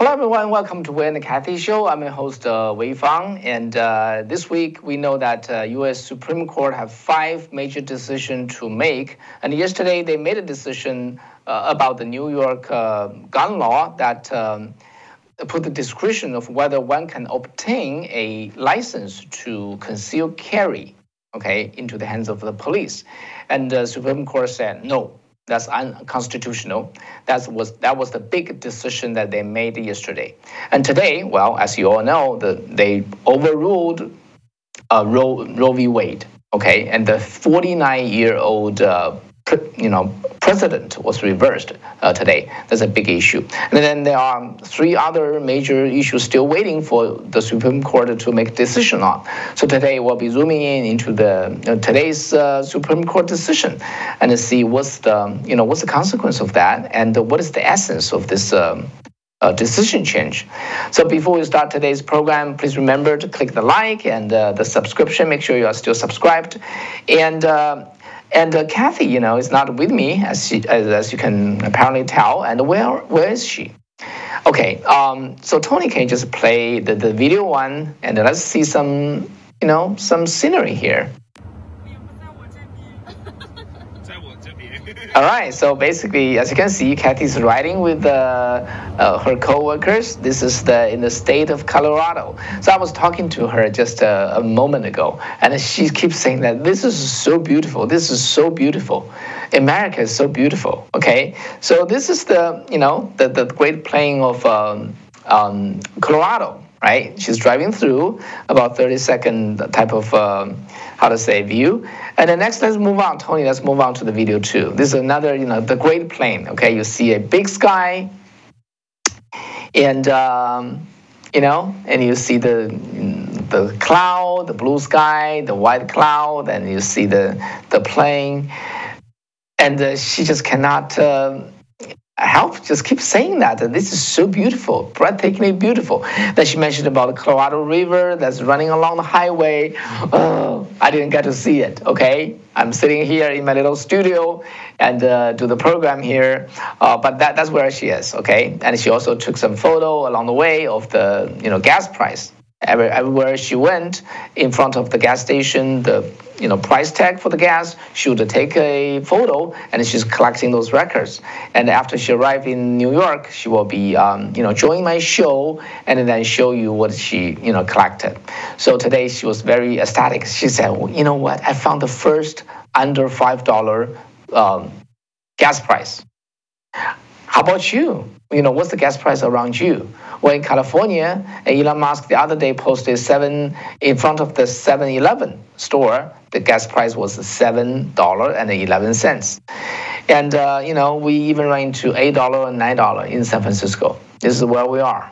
Hello, everyone. Welcome to Wei and Kathy Show. I'm your host, uh, Wei Fang. And uh, this week, we know that uh, U.S. Supreme Court have five major decisions to make. And yesterday, they made a decision uh, about the New York uh, gun law that um, put the discretion of whether one can obtain a license to conceal carry, okay, into the hands of the police. And the Supreme Court said no that's unconstitutional. That was that was the big decision that they made yesterday. And today, well, as you all know, the, they overruled uh, Roe, Roe v. Wade. Okay, and the 49-year-old uh, you know, president was reversed uh, today. That's a big issue. And then there are three other major issues still waiting for the Supreme Court to make decision on. So today we'll be zooming in into the uh, today's uh, Supreme Court decision and see what's the you know what's the consequence of that and what is the essence of this. Um, uh, decision change. So before we start today's program, please remember to click the like and uh, the subscription. Make sure you are still subscribed. And uh, and uh, Kathy, you know, is not with me, as, she, as, as you can apparently tell. And where where is she? Okay, um, so Tony can just play the, the video one, and let's see some, you know, some scenery here. All right, so basically, as you can see, Kathy's riding with uh, uh, her co-workers. This is the in the state of Colorado. So I was talking to her just a, a moment ago, and she keeps saying that this is so beautiful. This is so beautiful. America is so beautiful. Okay, so this is the you know the the Great Plain of um, um, Colorado right? She's driving through about 30 second type of um, how to say view. And then next, let's move on, Tony. Let's move on to the video two. This is another, you know, the Great Plain. Okay, you see a big sky, and um, you know, and you see the the cloud, the blue sky, the white cloud, and you see the the plane. And uh, she just cannot. Uh, help just keep saying that, that this is so beautiful, breathtakingly beautiful. That she mentioned about the Colorado River that's running along the highway. Oh, I didn't get to see it. Okay, I'm sitting here in my little studio and uh, do the program here, uh, but that, that's where she is. Okay, and she also took some photo along the way of the you know gas price everywhere she went in front of the gas station the you know price tag for the gas she would take a photo and she's collecting those records. And after she arrived in new york she will be um, you know join my show and then show you what she you know collected. So today she was very ecstatic. She said well, you know what? I found the first under five dollar um, gas price how about you you know, what's the gas price around you? Well, in California, Elon Musk the other day posted seven in front of the 7-Eleven store. The gas price was seven dollar and eleven cents, and uh, you know we even ran into eight dollar and nine dollar in San Francisco. This is where we are.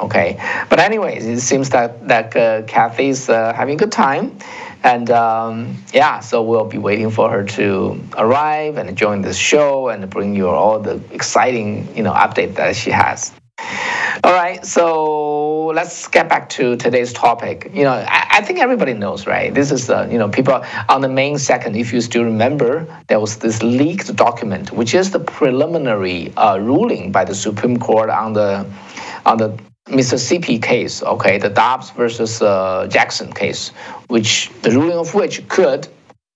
Okay, but anyways, it seems that that uh, Kathy's uh, having a good time, and um, yeah, so we'll be waiting for her to arrive and join this show and bring you all the exciting, you know, update that she has. All right, so let's get back to today's topic. You know, I, I think everybody knows, right? This is, uh, you know, people on the main second. If you still remember, there was this leaked document, which is the preliminary uh, ruling by the Supreme Court on the on the Mississippi case, okay, the Dobbs versus uh, Jackson case, which the ruling of which could,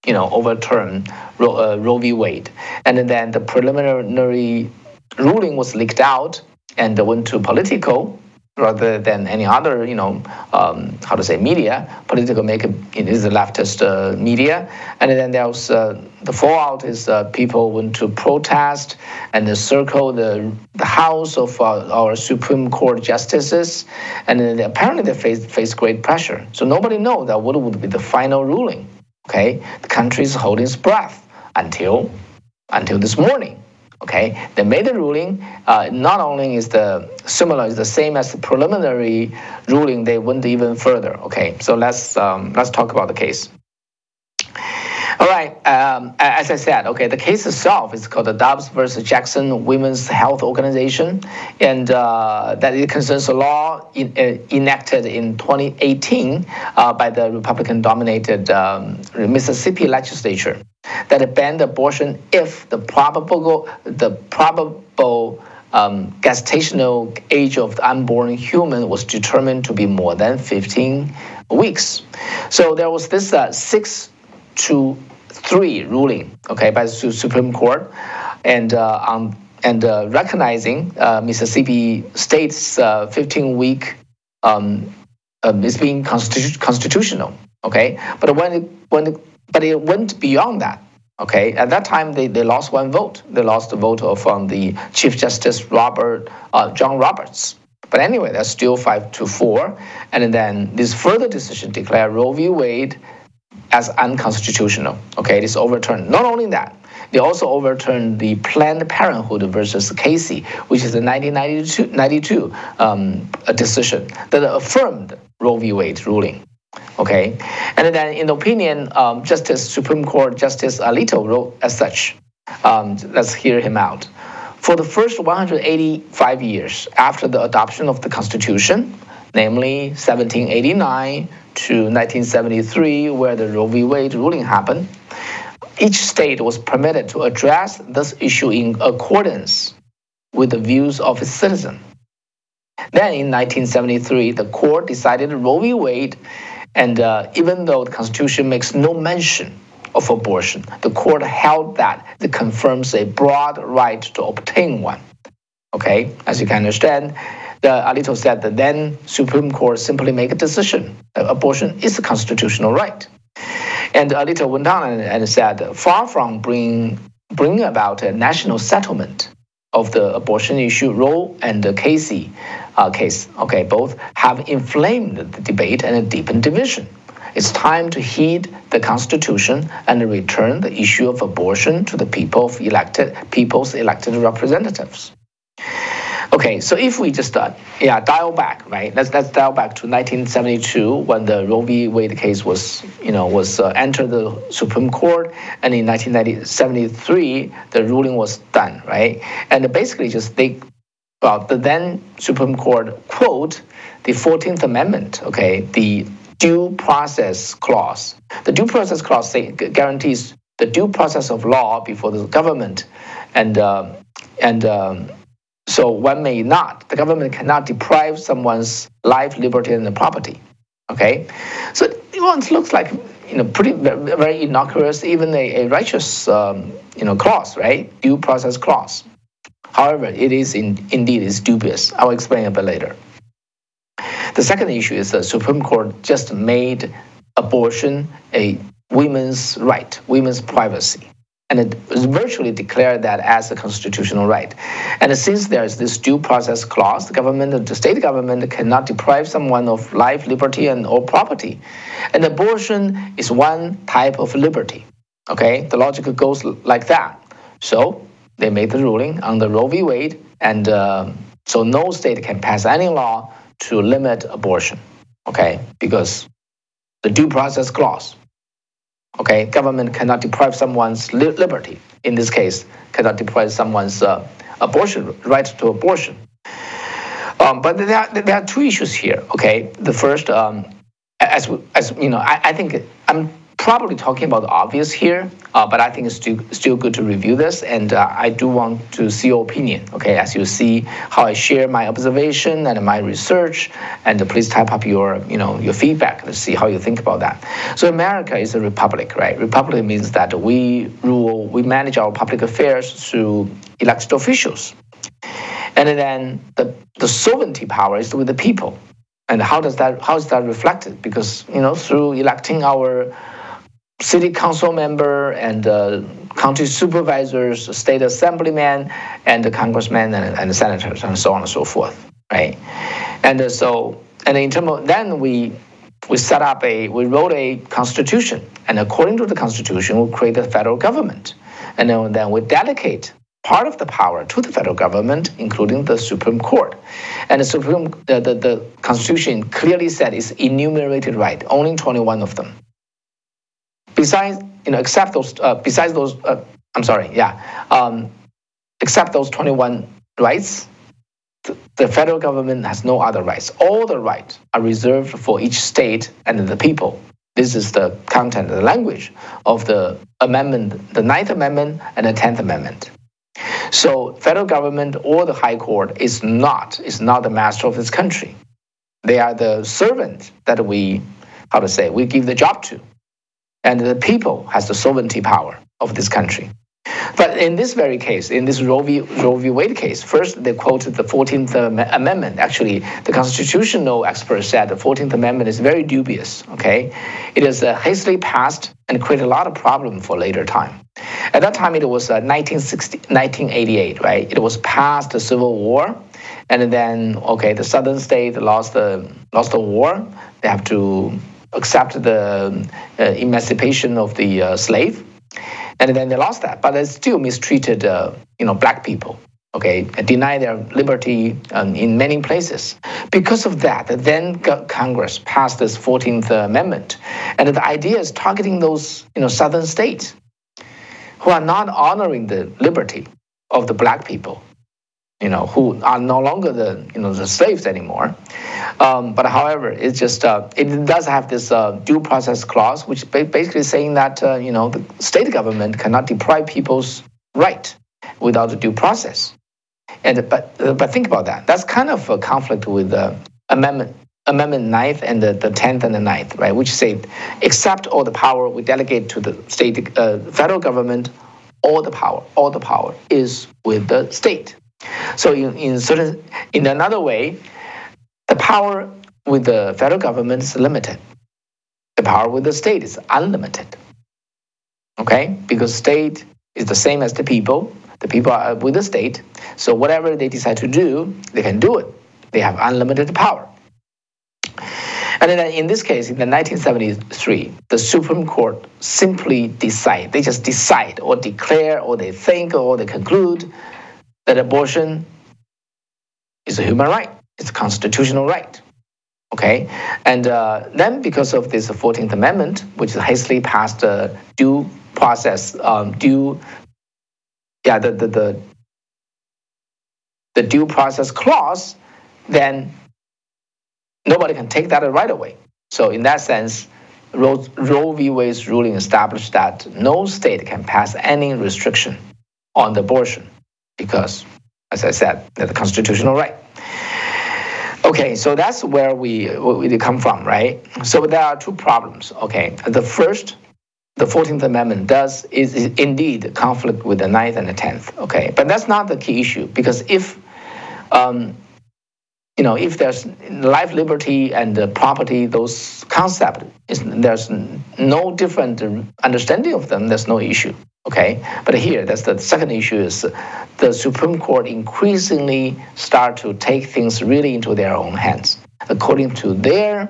you know, overturn Roe, uh, Roe v. Wade, and then the preliminary ruling was leaked out and went to Politico, rather than any other, you know, um, how to say, media. Politico make is a leftist uh, media, and then there was uh, the fallout is uh, people went to protest and circle the the house of uh, our Supreme Court justices, and then apparently they face face great pressure. So nobody knows that what would be the final ruling. Okay, the country is holding its breath until until this morning. Okay, they made the ruling. Uh, not only is the similar, is the same as the preliminary ruling. They went even further. Okay, so let's um, let's talk about the case. Um, as I said, okay, the case itself is called the Dobbs versus Jackson Women's Health Organization, and uh, that it concerns a law in, uh, enacted in 2018 uh, by the Republican-dominated um, Mississippi legislature that banned abortion if the probable the probable um, gestational age of the unborn human was determined to be more than 15 weeks. So there was this uh, six to three ruling, okay, by the Supreme Court, and uh, um, and uh, recognizing uh, Mississippi State's 15-week uh, um, um, is being constitu- constitutional, okay. But when it, when it, but it went beyond that. Okay, at that time they, they lost one vote. They lost the vote from the Chief Justice Robert uh, John Roberts. But anyway, that's still five to four. And then this further decision declared Roe v. Wade as unconstitutional. Okay, it is overturned. Not only that, they also overturned the Planned Parenthood versus Casey, which is a 1992 um, a decision that affirmed Roe v. Wade ruling. Okay, and then in the opinion, um, Justice Supreme Court Justice Alito wrote as such. Um, let's hear him out. For the first 185 years after the adoption of the Constitution, namely 1789 to 1973, where the Roe v. Wade ruling happened, each state was permitted to address this issue in accordance with the views of its citizens. Then in 1973, the court decided Roe v. Wade and uh, even though the Constitution makes no mention of abortion, the court held that it confirms a broad right to obtain one. Okay, as you can understand, the Alito said that then Supreme Court simply make a decision abortion is a constitutional right. And Alito went on and, and said, far from bring, bring about a national settlement of the abortion issue, Roe and Casey uh, case, okay, both have inflamed the debate and deepened division. It's time to heed the Constitution and return the issue of abortion to the people of elected people's elected representatives. Okay, so if we just uh, yeah dial back, right? Let's let's dial back to 1972 when the Roe v. Wade case was you know was uh, entered the Supreme Court, and in 1973 the ruling was done, right? And basically just they well, the then Supreme Court quote the 14th Amendment, okay, the due process clause. The due process clause say, guarantees the due process of law before the government, and uh, and um, so one may not, the government cannot deprive someone's life, liberty, and property. Okay, so it looks like you know pretty very innocuous, even a, a righteous um, you know clause, right? Due process clause. However, it is in, indeed is dubious. I'll explain a bit later. The second issue is the Supreme Court just made abortion a women's right, women's privacy. And it virtually declared that as a constitutional right. And since there is this due process clause, the government, the state government cannot deprive someone of life, liberty, and or property. And abortion is one type of liberty. Okay, the logic goes like that. So they made the ruling on the Roe v. Wade, and uh, so no state can pass any law to limit abortion, okay? Because the due process clause, okay, government cannot deprive someone's li- liberty. In this case, cannot deprive someone's uh, abortion right to abortion. Um, but there are, there are two issues here. Okay, the first, um, as as you know, I, I think I'm probably talking about the obvious here, uh, but I think it's still, still good to review this, and uh, I do want to see your opinion, okay, as you see how I share my observation and my research, and please type up your, you know, your feedback to see how you think about that. So America is a republic, right? Republic means that we rule, we manage our public affairs through elected officials. And then the, the sovereignty power is with the people. And how does that how is that reflected? Because you know through electing our city council member and uh, county supervisors, state assemblymen, and the congressmen and, and senators, and so on and so forth, right? And uh, so, and in terms of then we we set up a we wrote a constitution, and according to the constitution, we create a federal government, and then, then we delegate part of the power to the federal government, including the Supreme Court. And the Supreme the, the, the Constitution clearly said it's enumerated right, only 21 of them besides, you know, except those, uh, besides those, uh, I'm sorry, yeah, um, except those 21 rights, the federal government has no other rights. All the rights are reserved for each state and the people. This is the content, the language of the amendment, the Ninth Amendment and the Tenth Amendment. So federal government or the high court is not is not the master of this country. They are the servant that we how to say we give the job to, and the people has the sovereignty power of this country. But in this very case, in this Roe v. Roe v. Wade case, first they quoted the 14th Amendment. Actually, the constitutional expert said the 14th Amendment is very dubious. Okay, it is uh, hastily passed and created a lot of problem for later time. At that time, it was uh, 1960, 1988, right? It was past the Civil War, and then okay, the southern state lost the lost the war. They have to accept the uh, emancipation of the uh, slave and then they lost that, but they still mistreated, uh, you know, black people. Okay, deny their liberty um, in many places. Because of that, then Congress passed this Fourteenth Amendment, and the idea is targeting those, you know, southern states who are not honoring the liberty of the black people you know, who are no longer the you know the slaves anymore. Um, but however, it's just uh, it does have this uh, due process clause, which basically saying that uh, you know the state government cannot deprive people's right without a due process. And but uh, but think about that. That's kind of a conflict with amendment. Amendment 9th and the, the 10th and the 9th, right, which say, except all the power we delegate to the state, uh, federal government, all the power, all the power is with the state. So in, in certain in another way, the power with the federal government is limited. The power with the state is unlimited. Okay? Because state is the same as the people. The people are with the state. So whatever they decide to do, they can do it. They have unlimited power. And then in this case, in the 1973, the Supreme Court simply decide, they just decide or declare or they think or they conclude that abortion is a human right, it's a constitutional right. Okay, and uh, then because of this 14th Amendment, which hastily passed uh, due process, um, due, yeah, the, the, the, the due process clause, then nobody can take that right away. So in that sense, Roe, Roe v. Wade's ruling established that no state can pass any restriction on the abortion because, as I said, that's a constitutional right. Okay, so that's where we, we come from, right? So there are two problems. Okay, the first, the 14th Amendment does is, is indeed conflict with the 9th and the 10th. Okay, but that's not the key issue because if um, you know, if there's life, liberty, and uh, property, those concepts, there's no different um, understanding of them. There's no issue. Okay, but here that's the second issue is the Supreme Court increasingly start to take things really into their own hands according to their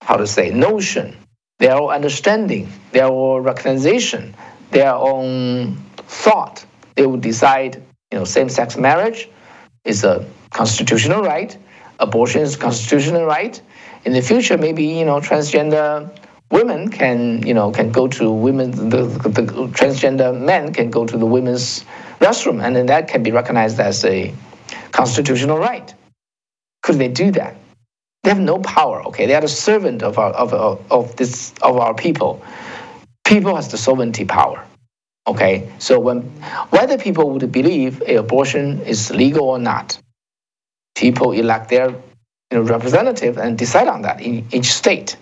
how to say notion, their own understanding, their own recognition, their own thought. They will decide, you know, same-sex marriage is a constitutional right, abortion is constitutional right. In the future, maybe you know transgender women can you know can go to women the, the, transgender men can go to the women's restroom and then that can be recognized as a constitutional right. Could they do that? They have no power okay? They are the servant of our of, of, of this of our people. People has the sovereignty power okay? So when whether people would believe abortion is legal or not people elect their you know, representative and decide on that in each state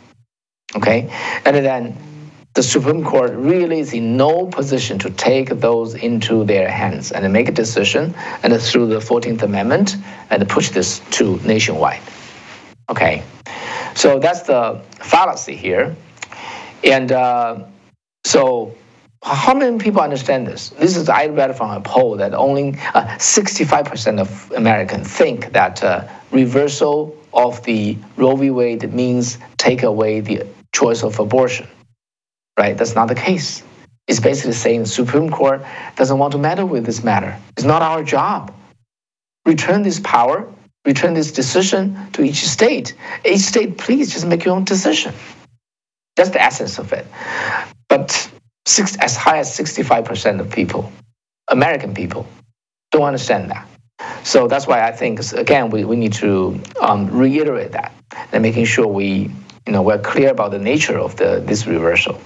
Okay? And then the Supreme Court really is in no position to take those into their hands and make a decision and through the 14th Amendment and push this to nationwide. Okay? So that's the fallacy here. And uh, so how many people understand this? This is I read from a poll that only 65% uh, of Americans think that uh, reversal of the Roe v. Wade means take away the choice of abortion, right? That's not the case. It's basically saying the Supreme Court doesn't want to meddle with this matter. It's not our job. Return this power, return this decision to each state. Each state, please just make your own decision. That's the essence of it. But six, as high as 65% of people, American people, don't understand that. So that's why I think, again, we, we need to um, reiterate that and making sure we you know, we're clear about the nature of the, this reversal.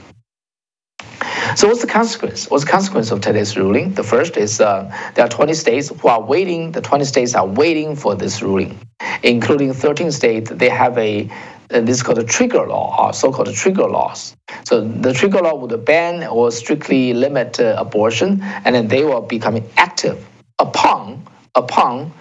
So what's the consequence? What's the consequence of today's ruling? The first is uh, there are 20 states who are waiting. The 20 states are waiting for this ruling, including 13 states. They have a this is called a trigger law, or so-called trigger laws. So the trigger law would ban or strictly limit uh, abortion, and then they will become active upon upon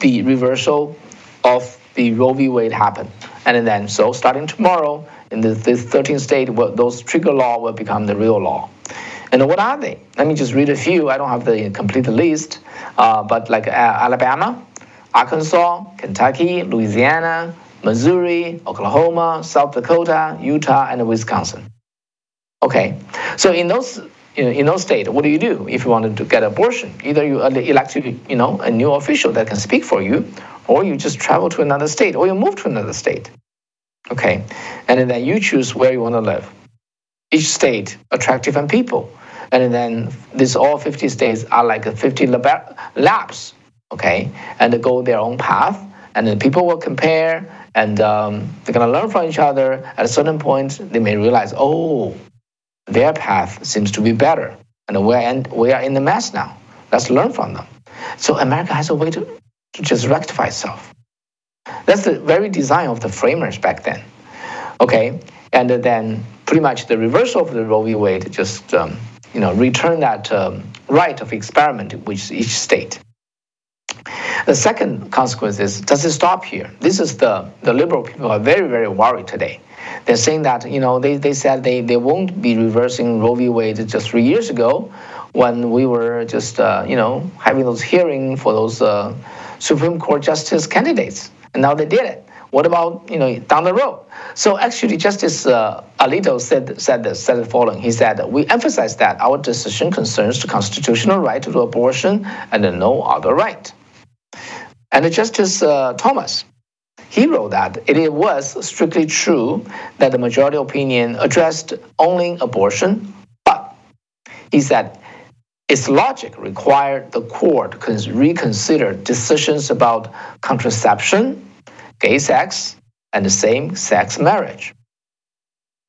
the reversal of the Roe v. Wade happen. And then, so starting tomorrow, in the, this 13th state, those trigger law will become the real law. And what are they? Let me just read a few. I don't have the complete list, uh, but like uh, Alabama, Arkansas, Kentucky, Louisiana, Missouri, Oklahoma, South Dakota, Utah, and Wisconsin. Okay, so in those in those states, what do you do if you want to get abortion? Either you uh, elect you know a new official that can speak for you, or you just travel to another state, or you move to another state. Okay, and then you choose where you want to live. Each state attract different people, and then these all 50 states are like 50 labs. Okay, and they go their own path, and then people will compare, and um, they're gonna learn from each other. At a certain point, they may realize, oh, their path seems to be better, and we're in, we are in the mess now. Let's learn from them. So America has a way to to just rectify itself. That's the very design of the framers back then. Okay, and then pretty much the reversal of the Roe v. Wade just um, you know return that um, right of experiment with each state. The second consequence is does it stop here? This is the the liberal people are very very worried today. They're saying that you know they, they said they, they won't be reversing Roe v. Wade just three years ago when we were just uh, you know having those hearings for those. Uh, Supreme Court justice candidates, and now they did it. What about you know down the road? So actually, Justice uh, Alito said said the, said the following. He said, "We emphasize that our decision concerns the constitutional right to abortion and no other right." And Justice uh, Thomas, he wrote that it was strictly true that the majority opinion addressed only abortion, but he said its logic required the court to reconsider decisions about contraception, gay sex, and same sex marriage.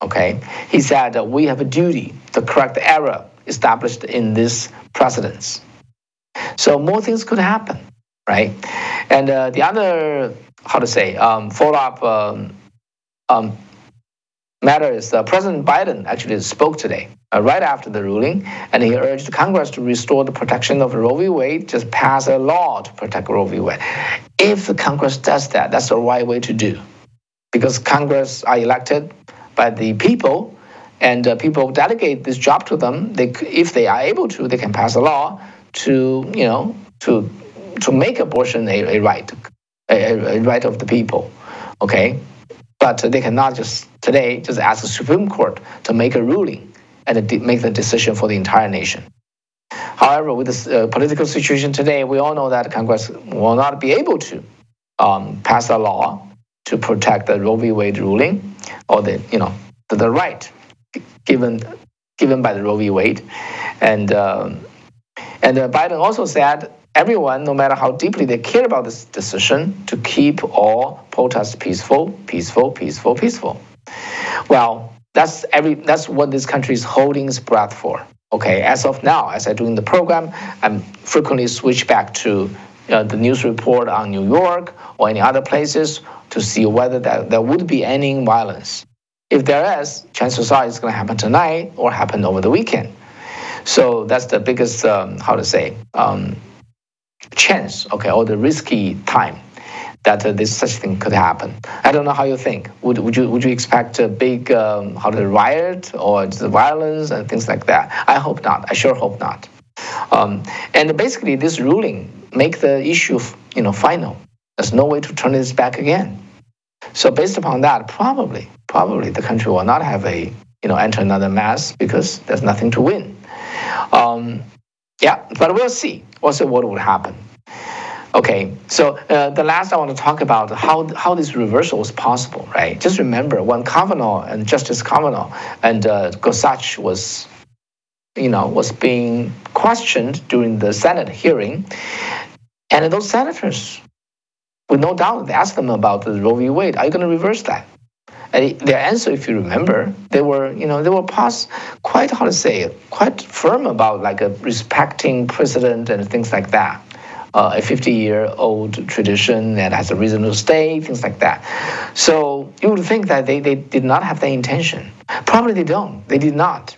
Okay, he said that we have a duty to correct the error established in this precedence. So more things could happen, right? And uh, the other, how to say, um, follow up um, um, matter is uh, President Biden actually spoke today, uh, right after the ruling, and he urged Congress to restore the protection of Roe v. Wade, just pass a law to protect Roe v. Wade. If Congress does that, that's the right way to do, because Congress are elected by the people, and uh, people delegate this job to them. They, if they are able to, they can pass a law to, you know, to to make abortion a, a right, a, a right of the people. Okay, but they cannot just today just ask the Supreme Court to make a ruling and make the decision for the entire nation. However, with this uh, political situation today, we all know that Congress will not be able to um, pass a law to protect the Roe v. Wade ruling or the you know the, the right given given by the Roe v. Wade, and um, and uh, Biden also said everyone, no matter how deeply they care about this decision, to keep all protests peaceful, peaceful, peaceful, peaceful. Well, that's every that's what this country is holding its breath for. Okay, as of now, as I do in the program, I'm frequently switch back to uh, the news report on New York or any other places to see whether that, there would be any violence. If there is, chances are it's going to happen tonight or happen over the weekend. So that's the biggest, um, how to say, um, chance, okay, or the risky time that uh, this such thing could happen. I don't know how you think. Would, would you would you expect a big um, how to riot or the violence and things like that? I hope not. I sure hope not. Um, and basically, this ruling make the issue you know final. There's no way to turn this back again. So based upon that, probably probably the country will not have a you know enter another mess because there's nothing to win. Um, yeah, but we'll see. See what will happen. Okay, so uh, the last I want to talk about how how this reversal was possible, right? Just remember when Kavanaugh and Justice Kavanaugh and uh, Gorsuch was, you know, was being questioned during the Senate hearing, and those senators, with no doubt, they asked them about the Roe v. Wade. Are you going to reverse that? And their answer, if you remember, they were, you know, they were past quite how to say, quite firm about like a respecting precedent and things like that. Uh, a 50 year old tradition that has a reason to stay, things like that. So you would think that they, they did not have that intention. Probably they don't. They did not.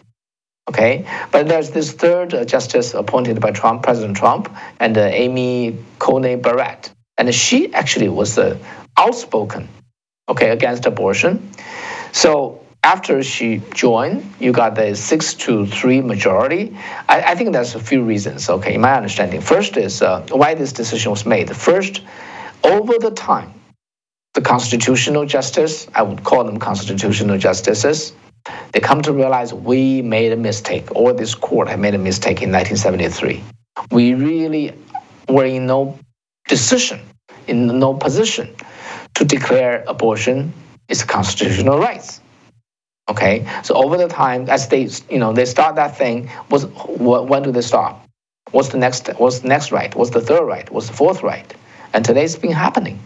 Okay, but there's this third uh, justice appointed by Trump, President Trump, and uh, Amy Coney Barrett, and she actually was outspoken, okay, against abortion. So after she joined, you got the six to three majority. I, I think there's a few reasons. Okay, in my understanding, first is uh, why this decision was made. First, over the time, the constitutional justice, I would call them constitutional justices, they come to realize we made a mistake, or this court had made a mistake in 1973. We really were in no decision, in no position to declare abortion is a constitutional right. Okay, so over the time, as they, you know, they start that thing, was when do they stop? What's the next? What's the next right? What's the third right? What's the fourth right? And today it's been happening.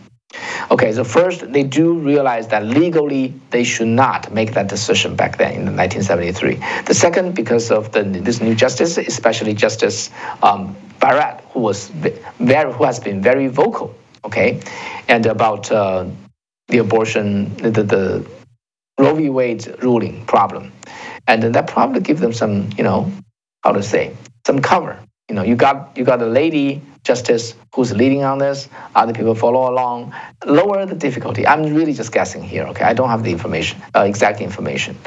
Okay, so first, they do realize that legally they should not make that decision back then in 1973. The second, because of the, this new justice, especially Justice um, Barrett, who was very, who has been very vocal, okay, and about uh, the abortion, the, the Roe v. Wade ruling problem, and that probably give them some, you know, how to say, some cover. You know, you got you got a lady justice who's leading on this. Other people follow along. Lower the difficulty. I'm really just guessing here. Okay, I don't have the information, uh, exact information.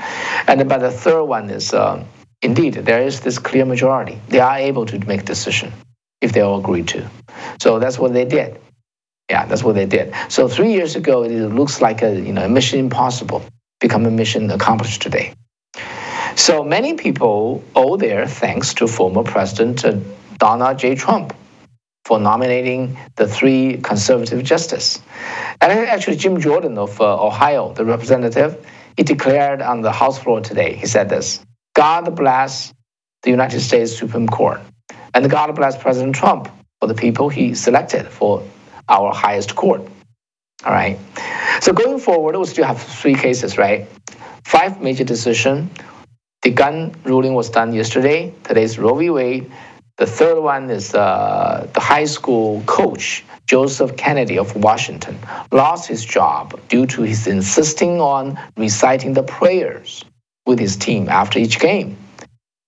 And but the third one is uh, indeed there is this clear majority. They are able to make decision if they all agree to. So that's what they did. Yeah, that's what they did. So three years ago, it looks like a you know mission impossible become a mission accomplished today. So many people owe their thanks to former President uh, Donald J. Trump for nominating the three conservative justices. And actually, Jim Jordan of uh, Ohio, the representative, he declared on the House floor today, he said this God bless the United States Supreme Court, and God bless President Trump for the people he selected for our highest court. All right. So going forward, we still have three cases, right? Five major decision. The gun ruling was done yesterday. Today's Roe v. Wade. The third one is uh, the high school coach, Joseph Kennedy of Washington, lost his job due to his insisting on reciting the prayers with his team after each game.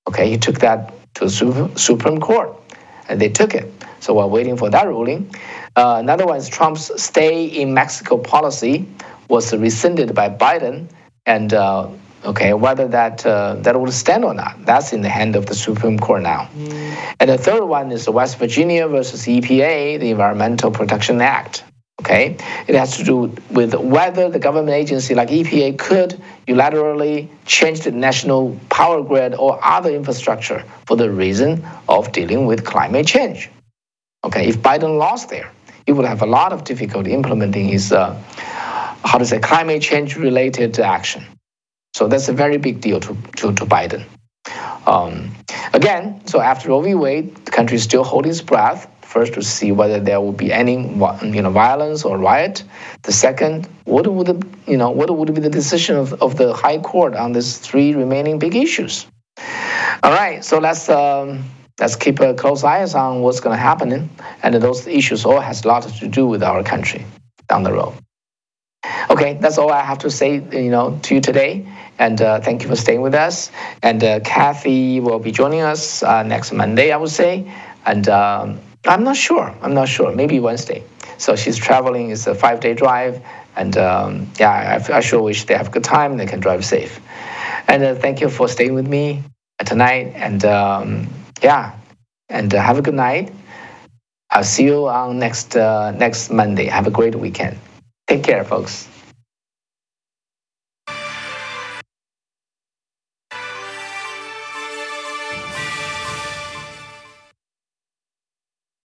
Okay, he took that to the Supreme Court, and they took it. So we're waiting for that ruling. Uh, another one is Trump's stay in Mexico policy was rescinded by Biden, and uh, Okay, whether that uh, that will stand or not, that's in the hand of the Supreme Court now. Mm. And the third one is the West Virginia versus EPA, the Environmental Protection Act. Okay, it has to do with whether the government agency like EPA could unilaterally change the national power grid or other infrastructure for the reason of dealing with climate change. Okay, if Biden lost there, he would have a lot of difficulty implementing his, uh, how to say, climate change related action. So that's a very big deal to, to, to Biden. Um, again, so after Roe v. Wade, the country is still holding its breath. First, to see whether there will be any you know violence or riot. The second, what would you know what would be the decision of, of the High Court on these three remaining big issues? All right, so let's um, let's keep a close eyes on what's going to happen, and those issues all has a lot to do with our country down the road. Okay, that's all I have to say, you know, to you today. And uh, thank you for staying with us. And uh, Kathy will be joining us uh, next Monday, I would say. And um, I'm not sure. I'm not sure. Maybe Wednesday. So she's traveling. It's a five-day drive. And um, yeah, I, I, sure wish they have a good time and they can drive safe. And uh, thank you for staying with me tonight. And um, yeah, and uh, have a good night. I'll see you on next uh, next Monday. Have a great weekend. Take care, folks.